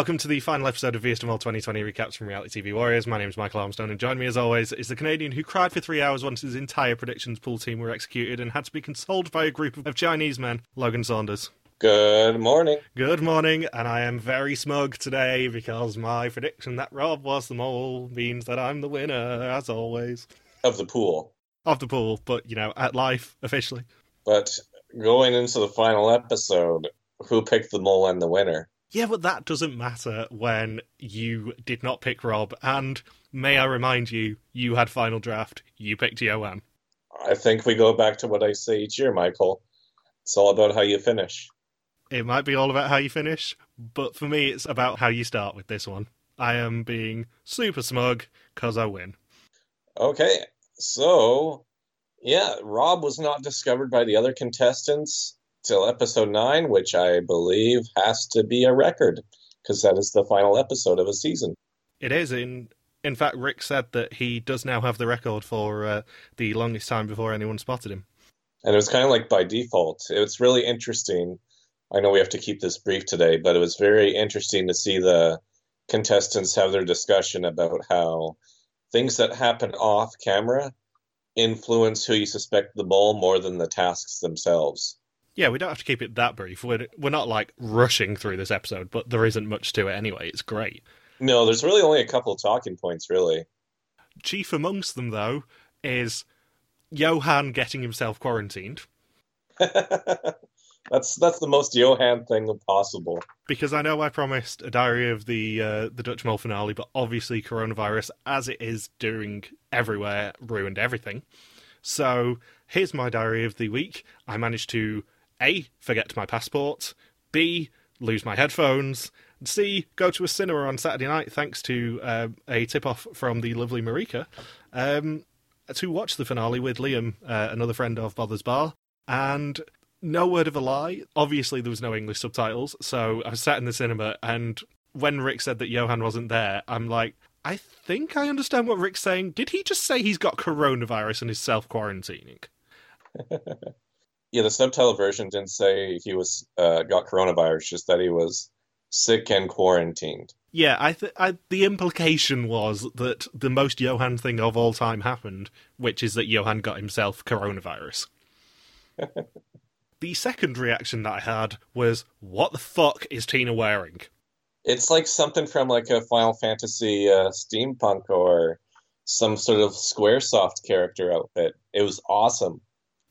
Welcome to the final episode of VSTML 2020 recaps from Reality TV Warriors. My name is Michael Armstrong, and join me as always is the Canadian who cried for three hours once his entire predictions pool team were executed and had to be consoled by a group of Chinese men, Logan Saunders. Good morning. Good morning, and I am very smug today because my prediction that Rob was the mole means that I'm the winner, as always. Of the pool. Of the pool, but, you know, at life, officially. But going into the final episode, who picked the mole and the winner? Yeah, but that doesn't matter when you did not pick Rob. And may I remind you, you had final draft. You picked Johan. I think we go back to what I say each year, Michael. It's all about how you finish. It might be all about how you finish, but for me, it's about how you start with this one. I am being super smug because I win. Okay, so yeah, Rob was not discovered by the other contestants till episode nine, which I believe has to be a record because that is the final episode of a season. It is. In in fact, Rick said that he does now have the record for uh, the longest time before anyone spotted him. And it was kind of like by default. It's really interesting. I know we have to keep this brief today, but it was very interesting to see the contestants have their discussion about how things that happen off camera influence who you suspect the mole more than the tasks themselves. Yeah, we don't have to keep it that brief. We're we're not like rushing through this episode, but there isn't much to it anyway. It's great. No, there's really only a couple of talking points, really. Chief amongst them, though, is Johan getting himself quarantined. that's that's the most Johan thing possible. Because I know I promised a diary of the uh, the Dutch Mole finale, but obviously coronavirus, as it is doing everywhere, ruined everything. So here's my diary of the week. I managed to a. Forget my passport. B. Lose my headphones. C. Go to a cinema on Saturday night thanks to uh, a tip off from the lovely Marika um, to watch the finale with Liam, uh, another friend of Bother's Bar. And no word of a lie. Obviously, there was no English subtitles. So I sat in the cinema, and when Rick said that Johan wasn't there, I'm like, I think I understand what Rick's saying. Did he just say he's got coronavirus and is self quarantining? yeah, the subtitle version didn't say he was uh, got coronavirus, just that he was sick and quarantined. Yeah, I, th- I the implication was that the most Johan thing of all time happened, which is that Johan got himself coronavirus. the second reaction that I had was, "What the fuck is Tina wearing?" It's like something from like a Final Fantasy uh, steampunk or some sort of SquareSoft character outfit. It was awesome.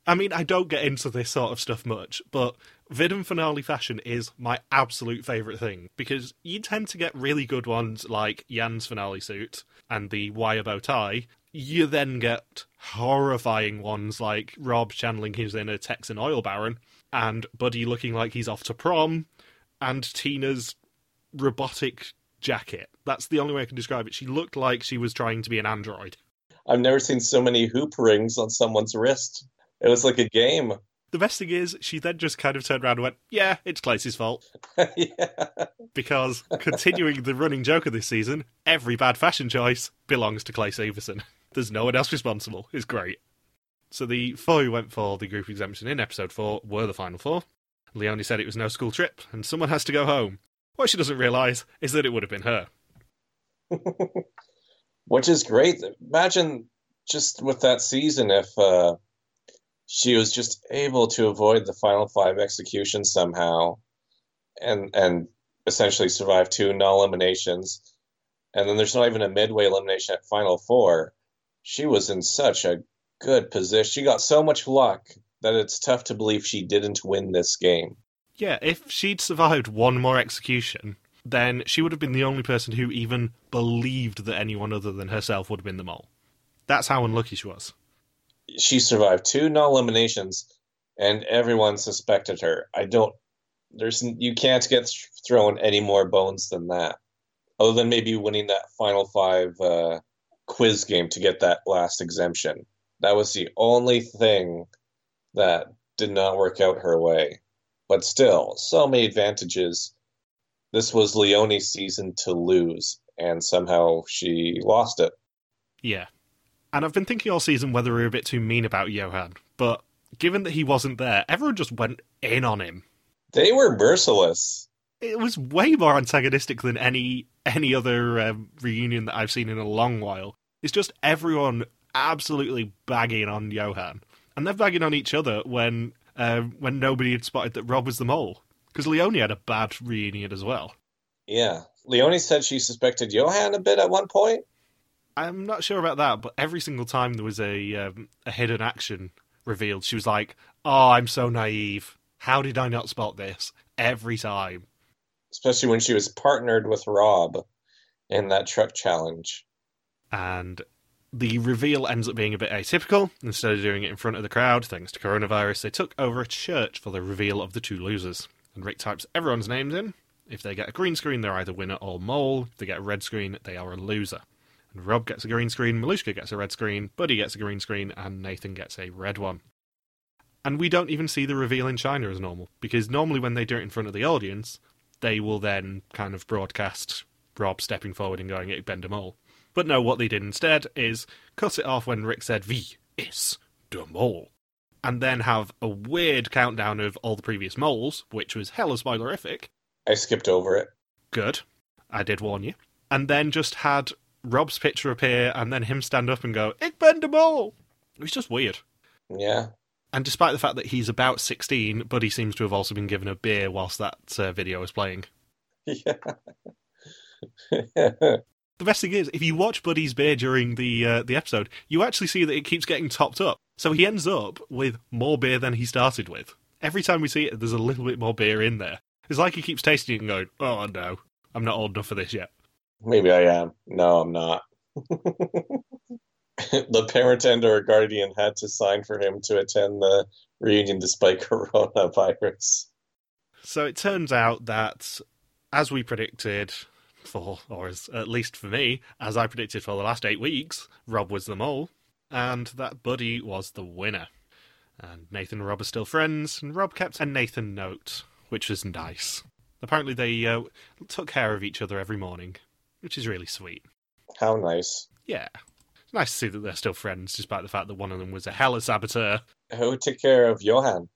I mean, I don't get into this sort of stuff much, but vid and finale fashion is my absolute favourite thing because you tend to get really good ones like Jan's finale suit and the wire bow tie. You then get horrifying ones like Rob channeling his inner Texan oil baron and Buddy looking like he's off to prom and Tina's robotic jacket. That's the only way I can describe it. She looked like she was trying to be an android. I've never seen so many hoop rings on someone's wrist. It was like a game. The best thing is, she then just kind of turned around and went, Yeah, it's Clayce's fault. yeah. Because continuing the running joke of this season, every bad fashion choice belongs to Clay Severson. There's no one else responsible. It's great. So the four who went for the group exemption in episode four were the final four. Leonie said it was no school trip, and someone has to go home. What she doesn't realise is that it would have been her. Which is great. Imagine just with that season if uh, she was just able to avoid the final five executions somehow and and essentially survive two null eliminations. And then there's not even a midway elimination at final four. She was in such a good position. She got so much luck that it's tough to believe she didn't win this game. Yeah if she'd survived one more execution then she would have been the only person who even believed that anyone other than herself would have been the mole. That's how unlucky she was she survived two no eliminations, and everyone suspected her. I don't. There's you can't get thrown any more bones than that, other than maybe winning that final five uh, quiz game to get that last exemption. That was the only thing that did not work out her way. But still, so many advantages. This was Leonie's season to lose, and somehow she lost it. Yeah, and I've been thinking all season whether we are a bit too mean about Johan, but given that he wasn't there, everyone just went in on him. They were merciless. it was way more antagonistic than any any other um, reunion that I've seen in a long while. It's just everyone absolutely bagging on Johan, and they're bagging on each other when uh, when nobody had spotted that Rob was the mole. Because Leonie had a bad reunion as well. Yeah, Leonie said she suspected Johan a bit at one point. I'm not sure about that, but every single time there was a um, a hidden action revealed, she was like, "Oh, I'm so naive. How did I not spot this?" Every time. Especially when she was partnered with Rob in that truck challenge. And the reveal ends up being a bit atypical. Instead of doing it in front of the crowd, thanks to coronavirus, they took over a church for the reveal of the two losers. And Rick types everyone's names in. If they get a green screen, they're either winner or mole. If they get a red screen, they are a loser. And Rob gets a green screen, Malushka gets a red screen, Buddy gets a green screen, and Nathan gets a red one. And we don't even see the reveal in China as normal, because normally when they do it in front of the audience, they will then kind of broadcast Rob stepping forward and going, Ik ben de mole. But no, what they did instead is cut it off when Rick said, Wie is de mole? And then have a weird countdown of all the previous moles, which was hella spoilerific. I skipped over it. Good. I did warn you. And then just had Rob's picture appear and then him stand up and go, Ik ben de mole! It was just weird. Yeah. And despite the fact that he's about 16, Buddy seems to have also been given a beer whilst that uh, video was playing. Yeah. The best thing is, if you watch Buddy's beer during the uh, the episode, you actually see that it keeps getting topped up. So he ends up with more beer than he started with. Every time we see it, there's a little bit more beer in there. It's like he keeps tasting it and going, "Oh no, I'm not old enough for this yet." Maybe I am. No, I'm not. the parent and or guardian had to sign for him to attend the reunion despite coronavirus. So it turns out that, as we predicted, for, or as, at least for me, as I predicted for the last eight weeks, Rob was the mole, and that Buddy was the winner. And Nathan and Rob are still friends, and Rob kept a Nathan note, which was nice. Apparently, they uh, took care of each other every morning, which is really sweet. How nice. Yeah. It's nice to see that they're still friends, despite the fact that one of them was a hella saboteur. Who took care of Johan?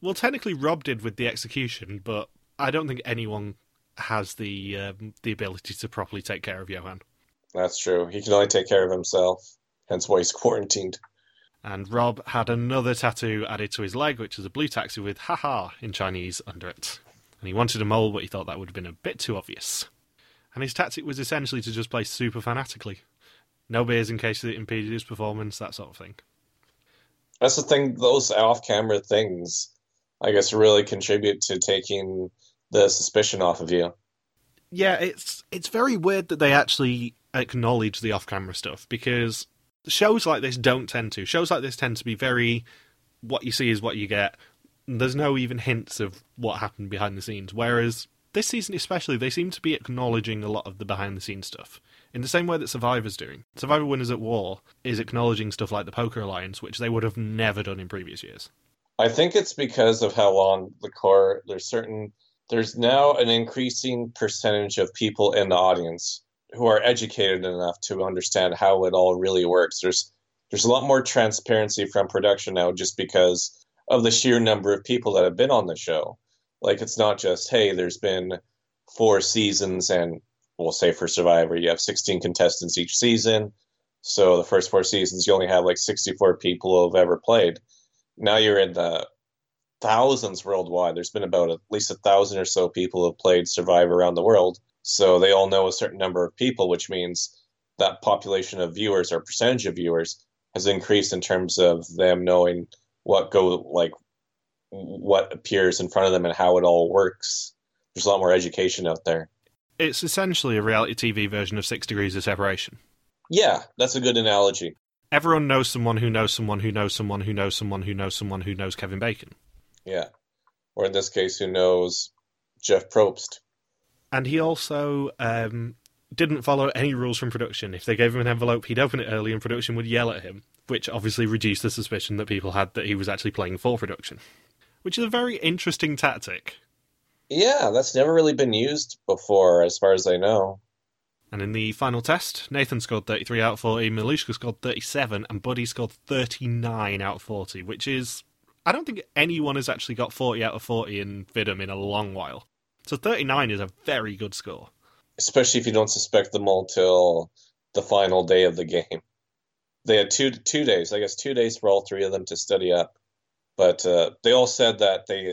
Well, technically, Rob did with the execution, but I don't think anyone has the um, the ability to properly take care of Johan. That's true. He can only take care of himself. Hence why he's quarantined. And Rob had another tattoo added to his leg, which is a blue taxi with haha in Chinese under it. And he wanted a mole, but he thought that would have been a bit too obvious. And his tactic was essentially to just play super fanatically. No beers in case it impeded his performance, that sort of thing. That's the thing, those off camera things, I guess, really contribute to taking the suspicion off of you. Yeah, it's it's very weird that they actually acknowledge the off-camera stuff because shows like this don't tend to. Shows like this tend to be very what you see is what you get. There's no even hints of what happened behind the scenes. Whereas this season, especially, they seem to be acknowledging a lot of the behind-the-scenes stuff in the same way that Survivor's doing. Survivor Winners at War is acknowledging stuff like the Poker Alliance, which they would have never done in previous years. I think it's because of how long the core. There's certain there's now an increasing percentage of people in the audience who are educated enough to understand how it all really works. There's there's a lot more transparency from production now just because of the sheer number of people that have been on the show. Like it's not just, hey, there's been four seasons and we'll say for Survivor, you have 16 contestants each season. So the first four seasons, you only have like 64 people who have ever played. Now you're in the thousands worldwide. There's been about at least a thousand or so people who have played Survivor around the world. So they all know a certain number of people, which means that population of viewers or percentage of viewers has increased in terms of them knowing what go like what appears in front of them and how it all works. There's a lot more education out there. It's essentially a reality TV version of Six Degrees of Separation. Yeah, that's a good analogy. Everyone knows someone who knows someone who knows someone who knows someone who knows someone who knows Kevin Bacon. Yeah. Or in this case, who knows Jeff Probst. And he also um, didn't follow any rules from production. If they gave him an envelope, he'd open it early and production would yell at him, which obviously reduced the suspicion that people had that he was actually playing for production. Which is a very interesting tactic. Yeah, that's never really been used before, as far as I know. And in the final test, Nathan scored 33 out of 40, Malushka scored 37, and Buddy scored 39 out of 40, which is I don't think anyone has actually got 40 out of 40 in Vidum in a long while. So 39 is a very good score. Especially if you don't suspect them mole till the final day of the game. They had two two days, I guess, two days for all three of them to study up. But uh, they all said that they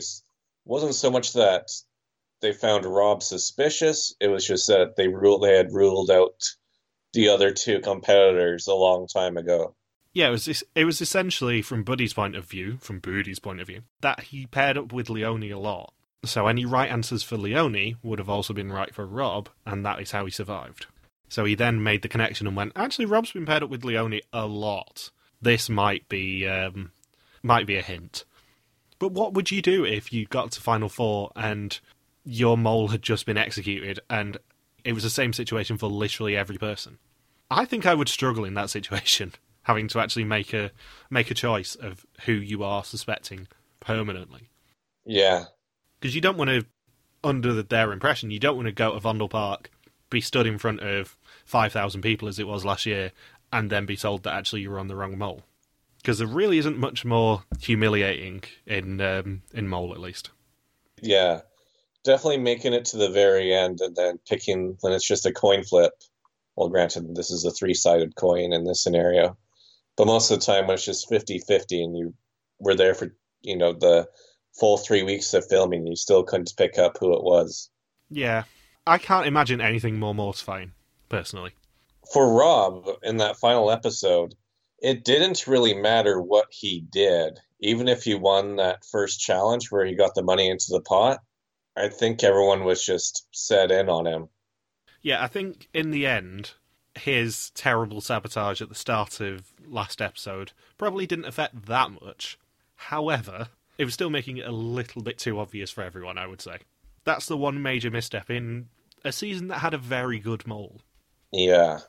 wasn't so much that they found Rob suspicious. It was just that they ruled they had ruled out the other two competitors a long time ago. Yeah, it was it was essentially from Buddy's point of view, from Buddy's point of view, that he paired up with Leonie a lot. So any right answers for Leonie would have also been right for Rob, and that is how he survived. So he then made the connection and went, actually, Rob's been paired up with Leonie a lot. This might be um, might be a hint. But what would you do if you got to Final Four and your mole had just been executed and it was the same situation for literally every person? I think I would struggle in that situation, having to actually make a make a choice of who you are suspecting permanently. Yeah, because you don't want to, under their impression, you don't want to go to Vondel Park, be stood in front of five thousand people as it was last year, and then be told that actually you were on the wrong mole. Because there really isn't much more humiliating in um, in mole, at least. Yeah, definitely making it to the very end and then picking when it's just a coin flip. Well, granted, this is a three sided coin in this scenario, but most of the time when it's just 50 50 and you were there for, you know, the full three weeks of filming, you still couldn't pick up who it was. Yeah. I can't imagine anything more mortifying, personally. For Rob, in that final episode, it didn't really matter what he did. Even if he won that first challenge where he got the money into the pot, I think everyone was just set in on him. Yeah, I think in the end, his terrible sabotage at the start of last episode probably didn't affect that much. However, it was still making it a little bit too obvious for everyone, I would say. That's the one major misstep in a season that had a very good mole. Yeah.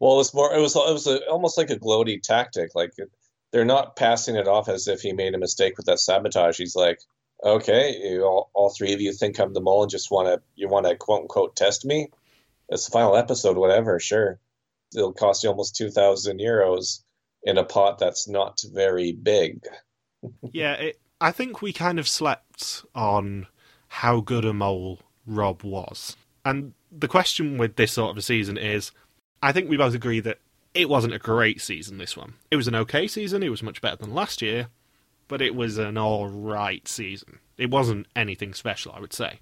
Well, it was more. It was. It was a, almost like a gloaty tactic. Like they're not passing it off as if he made a mistake with that sabotage. He's like, okay, you, all, all three of you think I'm the mole and just want to you want to quote unquote test me. It's the final episode, whatever. Sure, it'll cost you almost two thousand euros in a pot that's not very big. yeah, it, I think we kind of slept on how good a mole Rob was. And the question with this sort of a season is I think we both agree that it wasn't a great season, this one. It was an okay season, it was much better than last year, but it was an alright season. It wasn't anything special, I would say.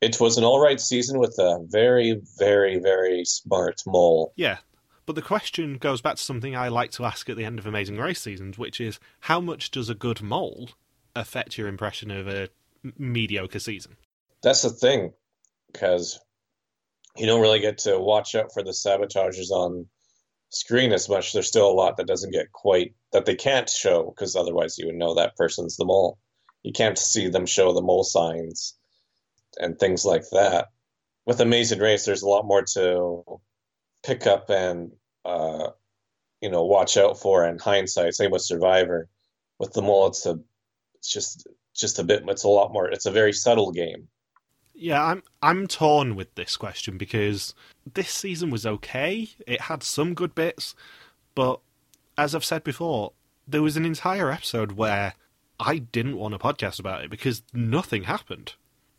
It was an alright season with a very, very, very smart mole. Yeah. But the question goes back to something I like to ask at the end of Amazing Race seasons, which is how much does a good mole affect your impression of a mediocre season. That's the thing, because you don't really get to watch out for the sabotages on screen as much. There's still a lot that doesn't get quite that they can't show because otherwise you would know that person's the mole. You can't see them show the mole signs and things like that. With Amazing Race, there's a lot more to pick up and uh, you know watch out for in hindsight. Same with Survivor. With the mole, it's a it's just just a bit. It's a lot more. It's a very subtle game. Yeah, I'm I'm torn with this question because this season was okay. It had some good bits, but as I've said before, there was an entire episode where I didn't want a podcast about it because nothing happened.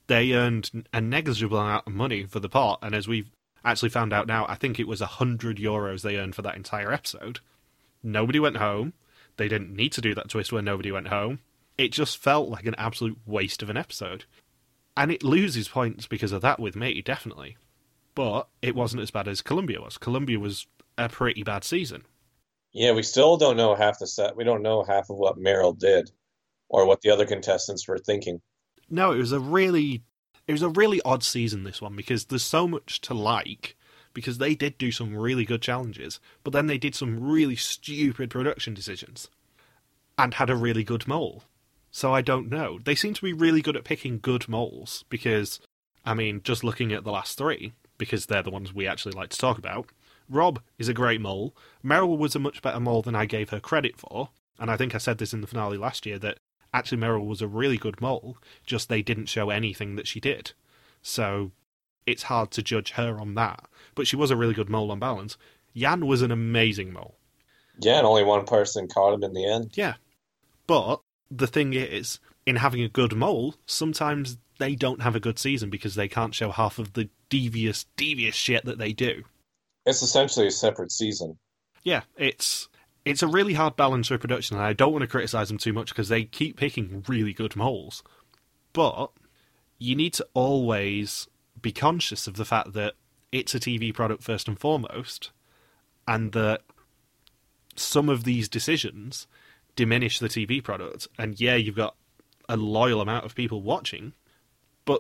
They earned a negligible amount of money for the pot, and as we've actually found out now, I think it was a hundred euros they earned for that entire episode. Nobody went home. They didn't need to do that twist where nobody went home it just felt like an absolute waste of an episode. And it loses points because of that with me, definitely. But it wasn't as bad as Colombia was. Colombia was a pretty bad season. Yeah, we still don't know half the set. We don't know half of what Merel did or what the other contestants were thinking. No, it was a really it was a really odd season this one because there's so much to like because they did do some really good challenges, but then they did some really stupid production decisions and had a really good mole. So I don't know. They seem to be really good at picking good moles because, I mean, just looking at the last three, because they're the ones we actually like to talk about, Rob is a great mole. Merel was a much better mole than I gave her credit for. And I think I said this in the finale last year that actually Merel was a really good mole, just they didn't show anything that she did. So it's hard to judge her on that. But she was a really good mole on balance. Jan was an amazing mole. Yeah, and only one person caught him in the end. Yeah. But the thing is, in having a good mole, sometimes they don't have a good season because they can't show half of the devious, devious shit that they do. It's essentially a separate season. Yeah, it's it's a really hard balance for production, and I don't want to criticize them too much because they keep picking really good moles. But you need to always be conscious of the fact that it's a TV product first and foremost, and that some of these decisions diminish the TV product. And yeah, you've got a loyal amount of people watching, but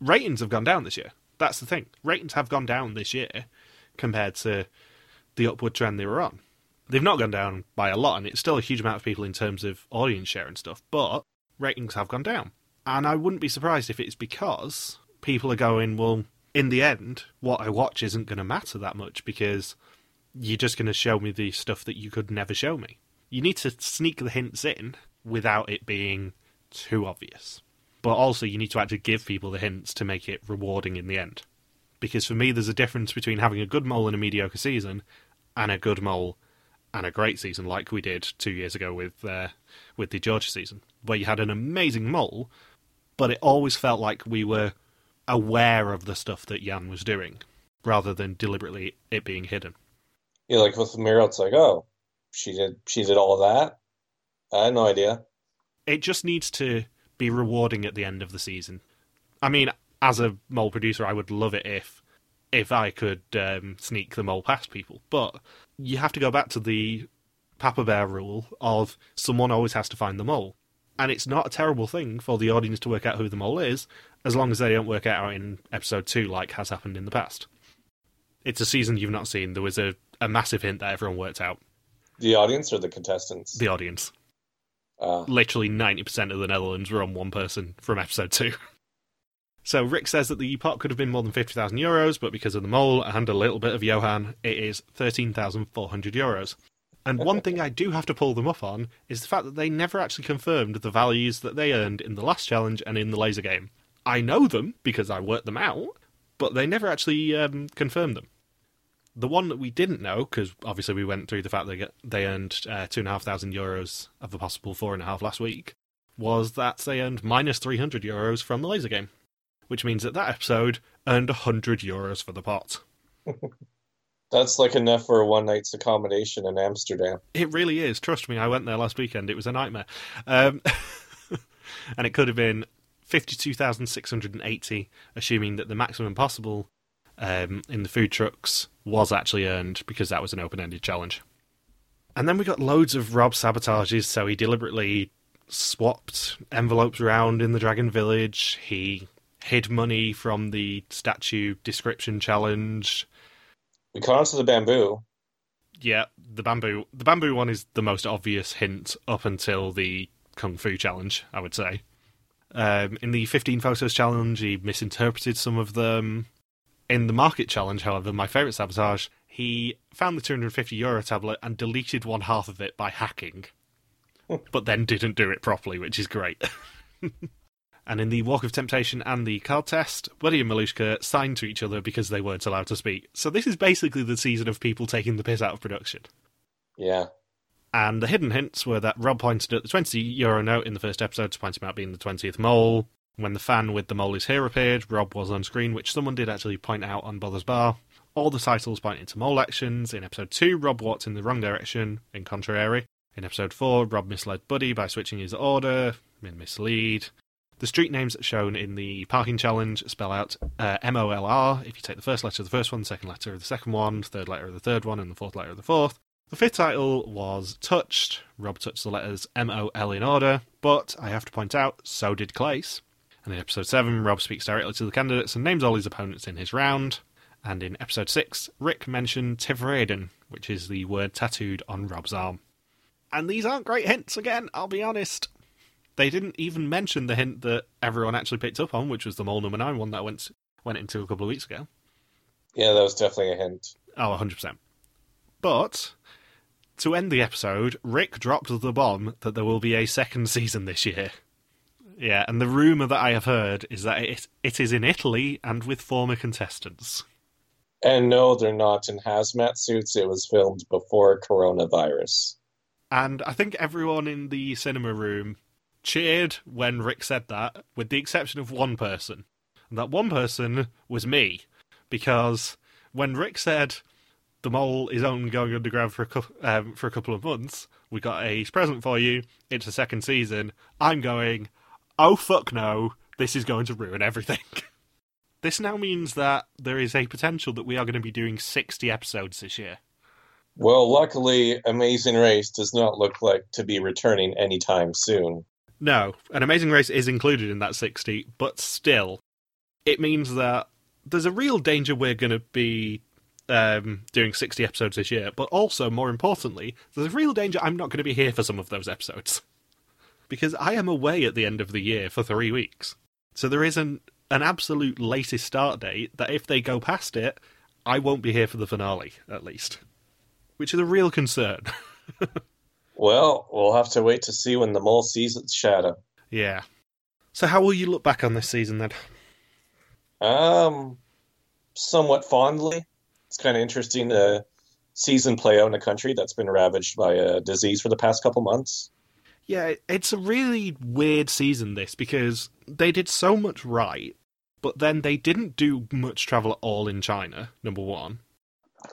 ratings have gone down this year. That's the thing. Ratings have gone down this year compared to the upward trend they were on. They've not gone down by a lot, and it's still a huge amount of people in terms of audience share and stuff, but ratings have gone down. And I wouldn't be surprised if it's because people are going, well, in the end, what I watch isn't going to matter that much because you're just going to show me the stuff that you could never show me. You need to sneak the hints in without it being too obvious. But also, you need to actually give people the hints to make it rewarding in the end. Because for me, there's a difference between having a good mole in a mediocre season and a good mole and a great season, like we did two years ago with uh, with the Georgia season, where you had an amazing mole, but it always felt like we were aware of the stuff that Jan was doing, rather than deliberately it being hidden. Yeah, like with Mira, it's like, oh, she did she did all of that. I had no idea. It just needs to be rewarding at the end of the season. I mean, as a mole producer, I would love it if if I could um, sneak the mole past people, but you have to go back to the Papa Bear rule of someone always has to find the mole. And it's not a terrible thing for the audience to work out who the mole is, as long as they don't work out in episode two, like has happened in the past. It's a season you've not seen. There was a, a massive hint that everyone worked out. The audience or the contestants? The audience. Uh, Literally 90% of the Netherlands were on one person from episode two. So Rick says that the pot could have been more than 50,000 euros, but because of the mole and a little bit of Johan, it is 13,400 euros. And one thing I do have to pull them up on is the fact that they never actually confirmed the values that they earned in the last challenge and in the laser game. I know them because I worked them out, but they never actually um, confirmed them. The one that we didn't know, because obviously we went through the fact that they earned uh, two and a half thousand euros of a possible four and a half last week, was that they earned minus 300 euros from the laser game which means that that episode earned 100 euros for the pot. That's like enough for a one night's accommodation in Amsterdam. It really is. Trust me, I went there last weekend. It was a nightmare. Um, and it could have been 52,680, assuming that the maximum possible um, in the food trucks was actually earned because that was an open ended challenge. And then we got loads of Rob sabotages, so he deliberately swapped envelopes around in the Dragon Village. He hid money from the statue description challenge. We caught onto the bamboo. Yeah, the bamboo. The bamboo one is the most obvious hint up until the kung fu challenge, I would say. Um, in the 15 photos challenge, he misinterpreted some of them. In the market challenge, however, my favourite sabotage, he found the 250 euro tablet and deleted one half of it by hacking, but then didn't do it properly, which is great. And in the Walk of Temptation and the card test, Buddy and Malushka signed to each other because they weren't allowed to speak. So this is basically the season of people taking the piss out of production. Yeah. And the hidden hints were that Rob pointed at the 20 euro note in the first episode to point him out being the 20th mole. When the fan with the mole is here appeared, Rob was on screen, which someone did actually point out on Bother's Bar. All the titles pointing to mole actions. In episode 2, Rob walked in the wrong direction, in contrary. In episode 4, Rob misled Buddy by switching his order, in mislead. The street names shown in the parking challenge spell out uh, M O L R if you take the first letter of the first one, the second letter of the second one, third letter of the third one, and the fourth letter of the fourth. The fifth title was Touched. Rob touched the letters M O L in order, but I have to point out, so did Clace. And in episode 7, Rob speaks directly to the candidates and names all his opponents in his round. And in episode 6, Rick mentioned Tevreden, which is the word tattooed on Rob's arm. And these aren't great hints again, I'll be honest. They didn't even mention the hint that everyone actually picked up on, which was the mole number nine one that went went into a couple of weeks ago. Yeah, that was definitely a hint. Oh, 100%. But to end the episode, Rick dropped the bomb that there will be a second season this year. Yeah, and the rumour that I have heard is that it, it is in Italy and with former contestants. And no, they're not in hazmat suits. It was filmed before coronavirus. And I think everyone in the cinema room cheered when Rick said that, with the exception of one person. And that one person was me, because when Rick said the mole is only going underground for a, cu- um, for a couple of months, we got a present for you, it's a second season, I'm going, oh fuck no, this is going to ruin everything. this now means that there is a potential that we are going to be doing 60 episodes this year. Well, luckily, Amazing Race does not look like to be returning anytime soon. No, an Amazing Race is included in that 60, but still, it means that there's a real danger we're going to be um, doing 60 episodes this year, but also, more importantly, there's a real danger I'm not going to be here for some of those episodes. Because I am away at the end of the year for three weeks. So there is an, an absolute latest start date that if they go past it, I won't be here for the finale, at least. Which is a real concern. Well, we'll have to wait to see when the mole sees its shadow. yeah. So how will you look back on this season then? Um, somewhat fondly. It's kind of interesting to season play out in a country that's been ravaged by a disease for the past couple months. Yeah, it's a really weird season, this, because they did so much right, but then they didn't do much travel at all in China, number one.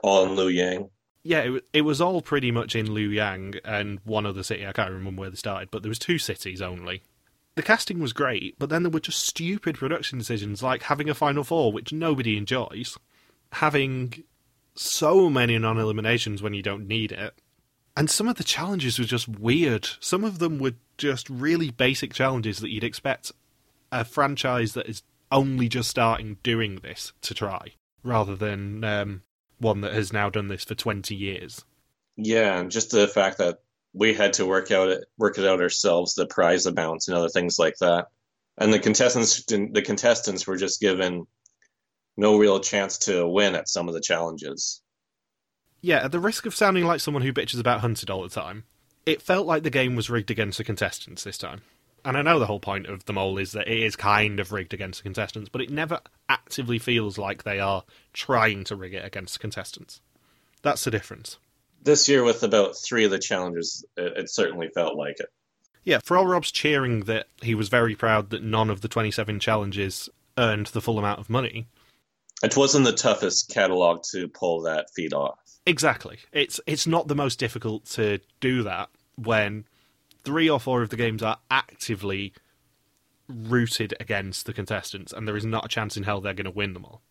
All in Luoyang. Yeah, it, it was all pretty much in Luoyang and one other city. I can't remember where they started, but there was two cities only. The casting was great, but then there were just stupid production decisions like having a final four, which nobody enjoys, having so many non-eliminations when you don't need it, and some of the challenges were just weird. Some of them were just really basic challenges that you'd expect a franchise that is only just starting doing this to try, rather than um, one that has now done this for 20 years. Yeah, and just the fact that we had to work out it, work it out ourselves, the prize amounts and other things like that, and the contestants the contestants were just given no real chance to win at some of the challenges. Yeah, at the risk of sounding like someone who bitches about Hunted all the time, it felt like the game was rigged against the contestants this time. And I know the whole point of the mole is that it is kind of rigged against the contestants, but it never actively feels like they are trying to rig it against the contestants. That's the difference. This year, with about three of the challenges, it, it certainly felt like it. Yeah, for all Rob's cheering that he was very proud that none of the 27 challenges earned the full amount of money, It wasn't the toughest catalog to pull that feat off. Exactly. It's it's not the most difficult to do that when three or four of the games are actively rooted against the contestants and there is not a chance in hell they're going to win them all.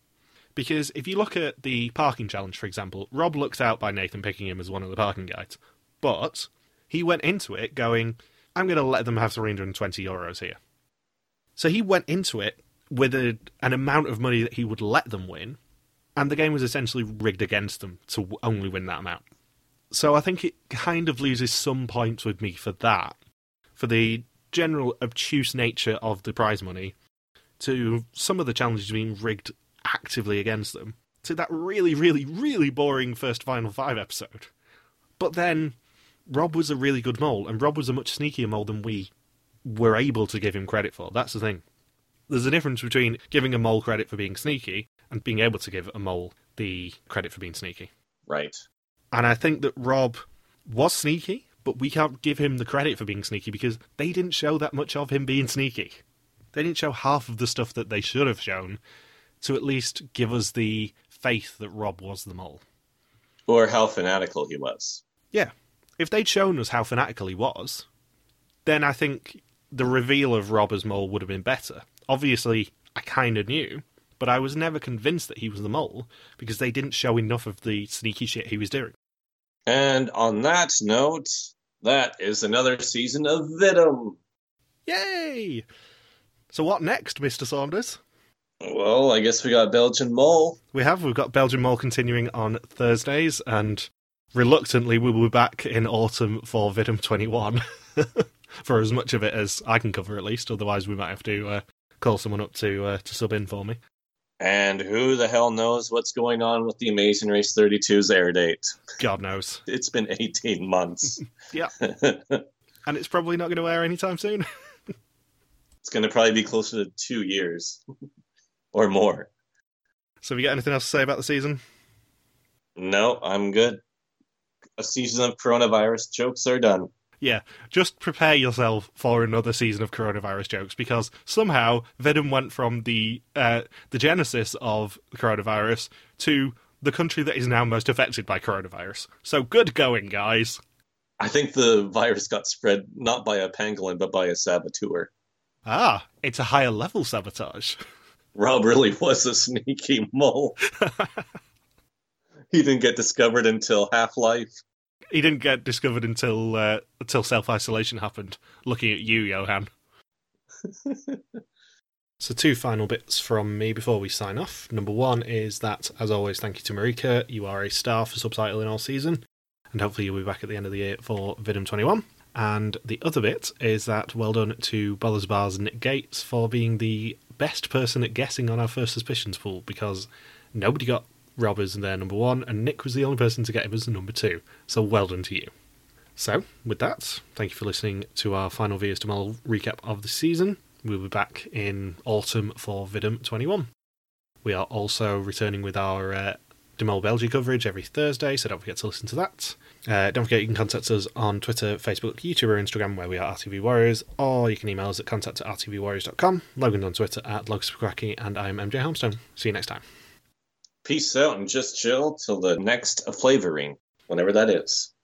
Because if you look at the parking challenge, for example, Rob looks out by Nathan picking him as one of the parking guides. But he went into it going, I'm going to let them have 320 euros here. So he went into it with a, an amount of money that he would let them win, and the game was essentially rigged against them to only win that amount. So I think it kind of loses some points with me for that, for the general obtuse nature of the prize money, to some of the challenges being rigged actively against them, to that really, really, really boring first Final Five episode. But then Rob was a really good mole, and Rob was a much sneakier mole than we were able to give him credit for. That's the thing. There's a difference between giving a mole credit for being sneaky and being able to give a mole the credit for being sneaky. Right. And I think that Rob was sneaky, but we can't give him the credit for being sneaky because they didn't show that much of him being sneaky. They didn't show half of the stuff that they should have shown to at least give us the faith that Rob was the mole. Or how fanatical he was. Yeah. If they'd shown us how fanatical he was, then I think the reveal of Rob as mole would have been better. Obviously, I kind of knew, but I was never convinced that he was the mole because they didn't show enough of the sneaky shit he was doing. And on that note, that is another season of Vidum. Yay! So what next, Mr. Saunders? Well, I guess we got Belgian Mole. We have. We've got Belgian Mole continuing on Thursdays, and reluctantly, we will be back in autumn for Vidum 21 for as much of it as I can cover, at least. Otherwise, we might have to uh, call someone up to uh, to sub in for me. And who the hell knows what's going on with the Amazing Race 32's air date? God knows. It's been 18 months. Yeah. And it's probably not going to air anytime soon. it's going to probably be closer to two years or more. so, have you got anything else to say about the season? No, I'm good. A season of coronavirus jokes are done. Yeah, just prepare yourself for another season of coronavirus jokes because somehow Venom went from the uh, the genesis of coronavirus to the country that is now most affected by coronavirus. So good going, guys. I think the virus got spread not by a pangolin but by a saboteur. Ah, it's a higher level sabotage. Rob really was a sneaky mole. he didn't get discovered until Half Life. He didn't get discovered until uh, until self isolation happened. Looking at you, Johan. so, two final bits from me before we sign off. Number one is that, as always, thank you to Marika. You are a star for subtitling all season, and hopefully you'll be back at the end of the year for Vidum 21. And the other bit is that well done to Bollers Bars Nick Gates for being the best person at guessing on our first suspicions pool because nobody got robbers in their number one, and Nick was the only person to get him as the number two. So well done to you. So, with that, thank you for listening to our final VS Demel recap of the season. We'll be back in autumn for Vidum 21. We are also returning with our uh, Demel Belgium coverage every Thursday, so don't forget to listen to that. Uh, don't forget you can contact us on Twitter, Facebook, YouTube, or Instagram, where we are RTV Warriors, or you can email us at contact at rtvwarriors.com. Logan's on Twitter at Logscracky, and I'm MJ Helmstone. See you next time. Peace out and just chill till the next flavoring, whenever that is.